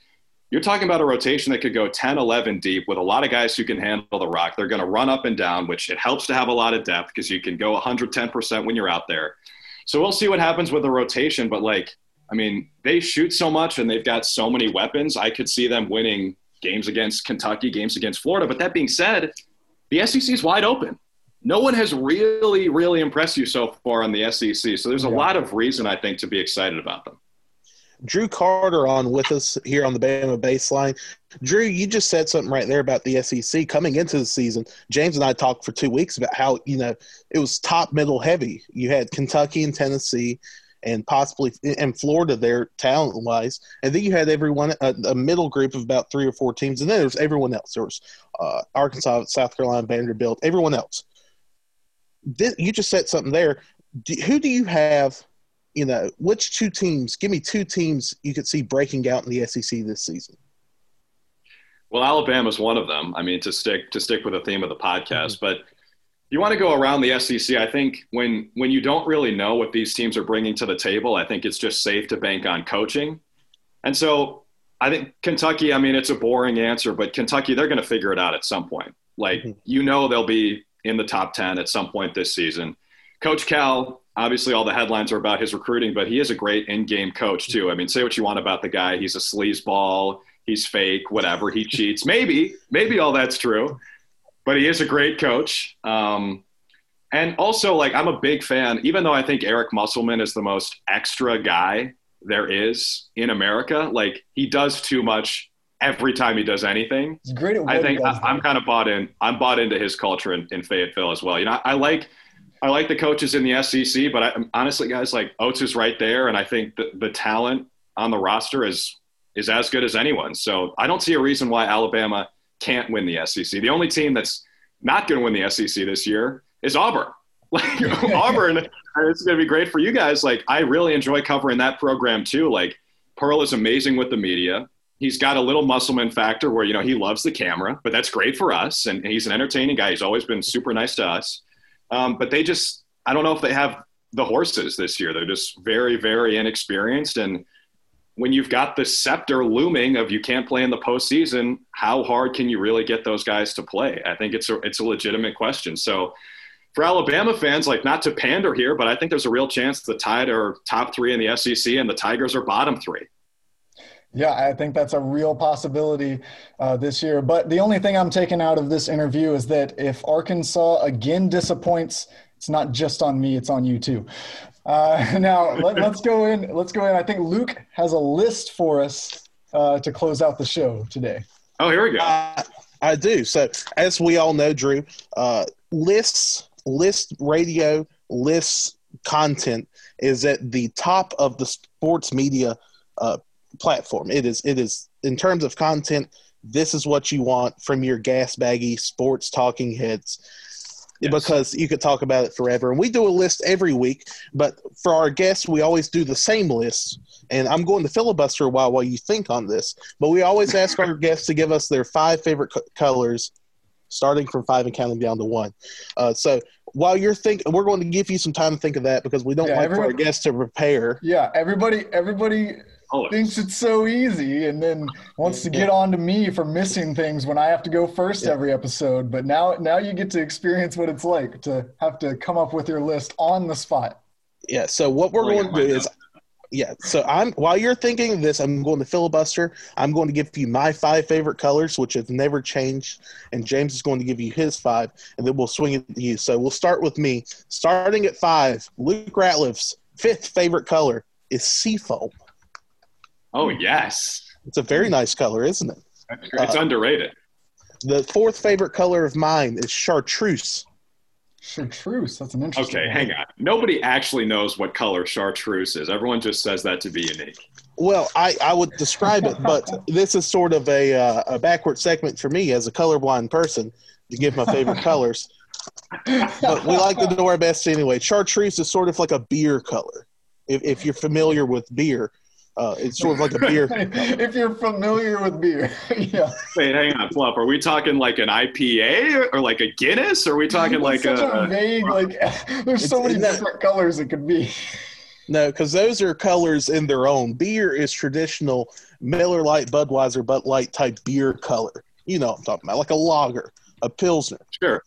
Speaker 3: you're talking about a rotation that could go 10, 11 deep with a lot of guys who can handle the rock. They're going to run up and down, which it helps to have a lot of depth because you can go 110% when you're out there. So we'll see what happens with the rotation. But like, I mean, they shoot so much and they've got so many weapons. I could see them winning games against Kentucky, games against Florida. But that being said, the SEC is wide open. No one has really, really impressed you so far on the SEC. So there's a yeah. lot of reason, I think, to be excited about them.
Speaker 2: Drew Carter on with us here on the Bama Baseline. Drew, you just said something right there about the SEC coming into the season. James and I talked for two weeks about how you know it was top middle heavy. You had Kentucky and Tennessee, and possibly and Florida there talent wise, and then you had everyone a, a, middle group of about three or four teams, and then there was everyone else. There was uh, Arkansas, South Carolina, Vanderbilt, everyone else. This, you just said something there. Do, who do you have? You know, which two teams? Give me two teams you could see breaking out in the SEC this season.
Speaker 3: Well, Alabama's one of them. I mean, to stick to stick with the theme of the podcast, mm-hmm. but you want to go around the SEC. I think when when you don't really know what these teams are bringing to the table, I think it's just safe to bank on coaching. And so I think Kentucky. I mean, it's a boring answer, but Kentucky they're going to figure it out at some point. Like mm-hmm. you know, they'll be in the top ten at some point this season. Coach Cal, obviously, all the headlines are about his recruiting, but he is a great in-game coach too. I mean, say what you want about the guy; he's a sleazeball, he's fake, whatever, he cheats. Maybe, maybe all that's true but he is a great coach. Um, and also, like, I'm a big fan, even though I think Eric Musselman is the most extra guy there is in America. Like, he does too much every time he does anything.
Speaker 1: He's great at
Speaker 3: I think I, am kind of bought in. I'm bought into his culture in, in Fayetteville as well. You know, I, I, like. I like the coaches in the SEC, but I, honestly, guys, like Oats is right there, and I think the, the talent on the roster is is as good as anyone. So I don't see a reason why Alabama can't win the SEC. The only team that's not going to win the SEC this year is Auburn. [LAUGHS] Like [LAUGHS] Auburn, it's going to be great for you guys. Like I really enjoy covering that program too. Like Pearl is amazing with the media. He's got a little Musselman factor where you know he loves the camera, but that's great for us. And he's an entertaining guy. He's always been super nice to us. Um, but they just, I don't know if they have the horses this year. They're just very, very inexperienced and when you've got the scepter looming of you can't play in the postseason, how hard can you really get those guys to play? I think it's a it's a legitimate question. So for Alabama fans, like not to pander here, but I think there's a real chance the Tide are top three in the SEC and the Tigers are bottom three.
Speaker 1: Yeah, I think that's a real possibility uh, this year. But the only thing I'm taking out of this interview is that if Arkansas again disappoints, it's not just on me; it's on you too. Uh, [LAUGHS] now let, us go in. Let's go in. I think Luke has a list for us uh, to close out the show today.
Speaker 3: Oh, here we go.
Speaker 2: Uh, I do. So, as we all know, Drew, uh, lists, list radio, lists content is at the top of the sports media uh, platform. It is. It is in terms of content. This is what you want from your gas baggy sports talking heads yes. because you could talk about it forever. And we do a list every week, but for our guests, we always do the same list. And I'm going to filibuster a while while you think on this, but we always ask our [LAUGHS] guests to give us their five favorite co- colors, starting from five and counting down to one. Uh, so while you're thinking, we're going to give you some time to think of that because we don't yeah, like for our guests to prepare.
Speaker 1: Yeah, everybody, everybody thinks it's so easy and then wants to get on to me for missing things when I have to go first yeah. every episode. But now now you get to experience what it's like to have to come up with your list on the spot.
Speaker 2: Yeah, so what we're going to do is yeah, so I'm while you're thinking of this, I'm going to filibuster. I'm going to give you my five favorite colors, which have never changed, and James is going to give you his five, and then we'll swing it to you. So we'll start with me. Starting at five, Luke Ratliff's fifth favorite color is seafoam.
Speaker 3: Oh yes,
Speaker 2: it's a very nice color, isn't it?
Speaker 3: It's uh, underrated.
Speaker 2: The fourth favorite color of mine is chartreuse.
Speaker 1: Chartreuse. That's an interesting.
Speaker 3: Okay, one. hang on. Nobody actually knows what color chartreuse is. Everyone just says that to be unique.
Speaker 2: Well, I, I would describe it, but this is sort of a, uh, a backward segment for me as a colorblind person to give my favorite [LAUGHS] colors. But we like to do our best anyway. Chartreuse is sort of like a beer color. If, if you're familiar with beer, uh, it's sort of like a beer. [LAUGHS]
Speaker 1: if you're familiar with beer, [LAUGHS] yeah.
Speaker 3: Wait, hang on, Fluff. Are we talking like an IPA or like a Guinness? Or are we talking it's like
Speaker 1: such
Speaker 3: a,
Speaker 1: a vague? Like, [LAUGHS] there's so many different colors it could be.
Speaker 2: No, because those are colors in their own. Beer is traditional Miller Lite, Budweiser, Bud Light type beer color. You know what I'm talking about, like a lager, a pilsner.
Speaker 3: Sure.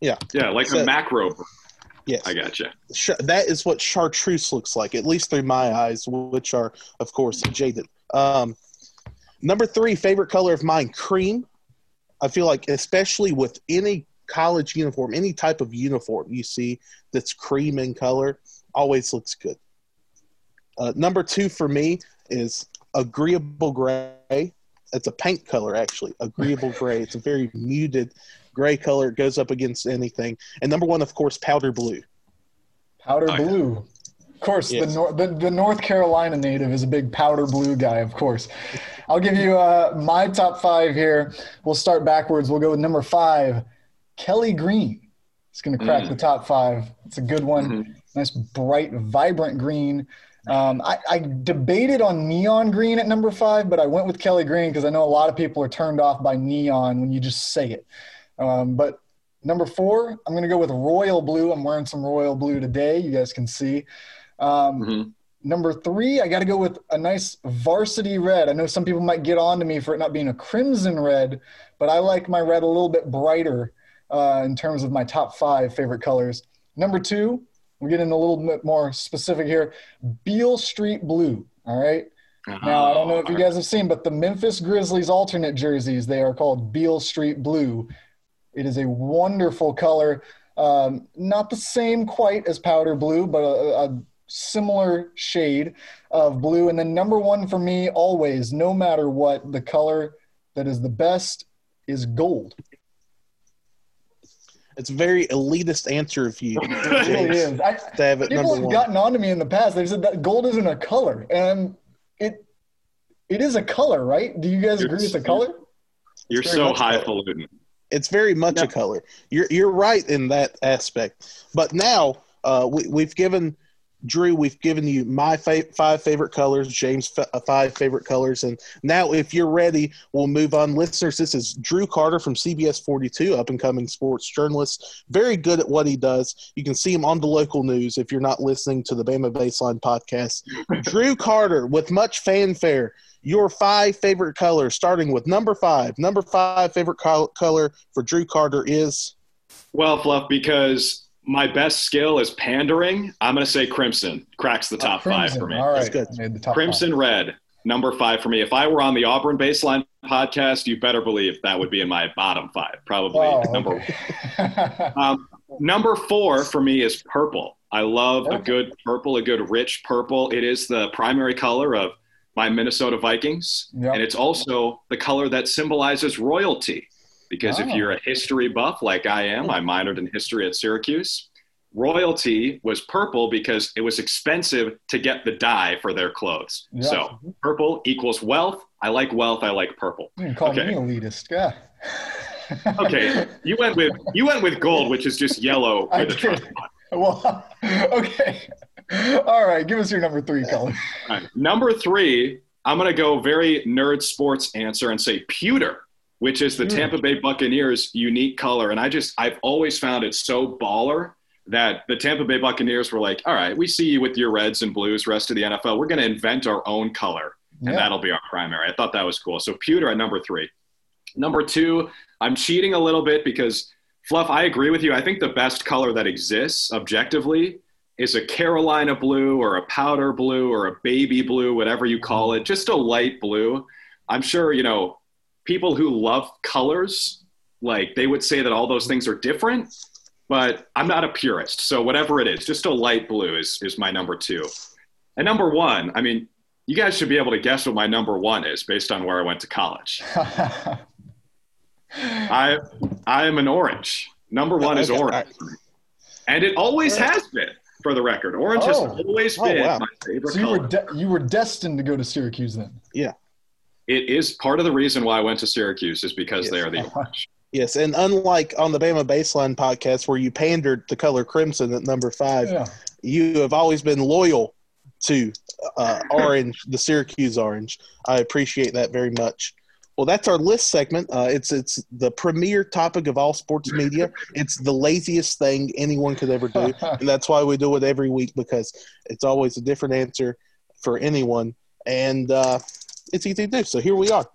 Speaker 2: Yeah.
Speaker 3: Yeah, like so, a macro
Speaker 2: Yes,
Speaker 3: I gotcha.
Speaker 2: That is what chartreuse looks like, at least through my eyes, which are, of course, jaded. Um, number three, favorite color of mine, cream. I feel like, especially with any college uniform, any type of uniform you see that's cream in color, always looks good. Uh, number two for me, is agreeable gray. It's a paint color, actually. Agreeable gray. It's a very muted gray color. It goes up against anything. And number one, of course, powder blue.
Speaker 1: Powder
Speaker 3: Oh, yeah.
Speaker 1: blue. Of course,
Speaker 2: Yes.
Speaker 1: the, Nor- the the North Carolina native is a big powder blue guy. Of course, I'll give you uh, my top five here. We'll start backwards. We'll go with number five, Kelly Green. It's going to crack
Speaker 3: Mm.
Speaker 1: the top five. It's a good one.
Speaker 3: Mhm.
Speaker 1: Nice, bright, vibrant green. Um, I, I debated on neon green at number five, but I went with Kelly Green because I know a lot of people are turned off by neon when you just say it. Um, but number four, I'm going to go with royal blue. I'm wearing some royal blue today. You guys can see. Um,
Speaker 3: Mhm.
Speaker 1: Number three, I got to go with a nice varsity red. I know some people might get on to me for it not being a crimson red, but I like my red a little bit brighter uh, in terms of my top five favorite colors. Number two, we're getting a little bit more specific here Beale Street Blue. All right. Now, I don't know if you guys have seen, but the Memphis Grizzlies alternate jerseys, they are called Beale Street Blue. It is a wonderful color. Um, not the same quite as powder blue, but a, a similar shade of blue. And then number one for me, always, no matter what, the color that is the best is gold.
Speaker 2: It's a very elitist answer of you, [LAUGHS]
Speaker 1: It really
Speaker 2: James,
Speaker 1: is. I,
Speaker 2: to have it
Speaker 1: people have
Speaker 2: one.
Speaker 1: gotten on to me in the past. They've said that gold isn't a color, and it it is a color, right? Do you guys agree it's a color?
Speaker 3: You're
Speaker 2: It's
Speaker 3: so
Speaker 2: much so.
Speaker 3: highfalutin.
Speaker 2: It's very much a color. You're you're right in that aspect. But now uh, we, we've given Drew, we've given you my fa- five favorite colors, James' f- uh, five favorite colors, and now if you're ready, we'll move on. Listeners, this is Drew Carter from CBS 42, up and coming sports journalist, very good at what he does. You can see him on the local news if you're not listening to the Bama Baseline podcast. [LAUGHS] Drew Carter, with much fanfare, your five favorite colors, starting with number five. Number five favorite col- color for Drew Carter is
Speaker 3: Well, Fluff, because my best skill is pandering, I'm going to say Crimson cracks the top five for me.
Speaker 1: All right,
Speaker 2: That's good.
Speaker 1: Made the top
Speaker 3: Crimson Red, number five for me. If I were on the Auburn Baseline podcast, you better believe that would be in my bottom five, probably
Speaker 1: Five. Oh, [LAUGHS]
Speaker 3: number
Speaker 1: okay. [LAUGHS]
Speaker 3: Um, number four for me is purple. I love a good purple, a good rich purple. It is the primary color of my Minnesota Vikings,
Speaker 1: Yep.
Speaker 3: and it's also the color that symbolizes royalty. Because if
Speaker 1: Oh.
Speaker 3: you're a history buff like I am, oh. I minored in history at Syracuse. Royalty was purple because it was expensive to get the dye for their clothes.
Speaker 1: Yeah.
Speaker 3: So mm-hmm. purple equals wealth. I like wealth. I like purple.
Speaker 1: You can call
Speaker 3: Okay.
Speaker 1: me elitist. Yeah. [LAUGHS]
Speaker 3: Okay, you went with you went with gold, which is just yellow [LAUGHS] with a trust fund.
Speaker 1: Well, [LAUGHS] okay. All right. Give us your number three color.
Speaker 3: Right. Number three, I'm going to go very nerd sports answer and say pewter, which is the
Speaker 1: Pewter.
Speaker 3: Tampa Bay Buccaneers' unique color. And I just, I've always found it so baller that the Tampa Bay Buccaneers were like, all right, we see you with your reds and blues, rest of the NFL. We're going to invent our own color, and
Speaker 1: Yeah.
Speaker 3: that'll be our primary. I thought that was cool. So pewter at number three. Number two, I'm cheating a little bit because Fluff, I agree with you. I think the best color that exists objectively is a Carolina blue or a powder blue or a baby blue, whatever you call it, just a light blue. I'm sure, you know, people who love colors, like they would say that all those things are different, but I'm not a purist. So whatever it is, just a light blue is, is my number two. And number one, I mean, you guys should be able to guess what my number one is based on where I went to college. [LAUGHS] I I am an orange. Number one is orange, and it always has been. For the record, orange has
Speaker 1: Oh.
Speaker 3: always
Speaker 2: Oh,
Speaker 3: been
Speaker 2: wow.
Speaker 3: my favorite
Speaker 1: so you
Speaker 3: color.
Speaker 1: were de- you were destined to go to Syracuse then.
Speaker 3: It is part of the reason why I went to Syracuse is because
Speaker 2: Yes.
Speaker 3: they are the orange. [LAUGHS]
Speaker 2: yes, and unlike on the Bama Baseline podcast where you pandered to color crimson at number five,
Speaker 1: Yeah.
Speaker 2: you have always been loyal to uh, orange, the Syracuse orange. I appreciate that very much. Well, that's our list segment. Uh, it's it's the premier topic of all sports media. It's the laziest thing anyone could ever do, [LAUGHS] and that's why we do it every week because it's always a different answer for anyone, and uh, it's easy to do. So here we are.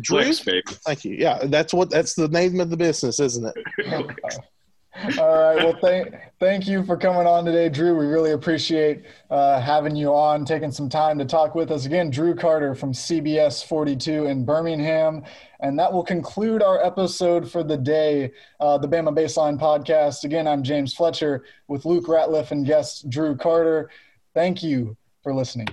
Speaker 2: Drew,
Speaker 3: Flicks, baby.
Speaker 2: thank you. Yeah, that's what that's the name of the business, isn't it? [LAUGHS]
Speaker 1: All right. Well, thank thank you for coming on today, Drew. We really appreciate uh, having you on, taking some time to talk with us again. Drew Carter from CBS 42 in Birmingham, and that will conclude our episode for the day, uh, the Bama Baseline podcast. Again, I'm James Fletcher with Luke Ratliff and guest Drew Carter. Thank you for listening.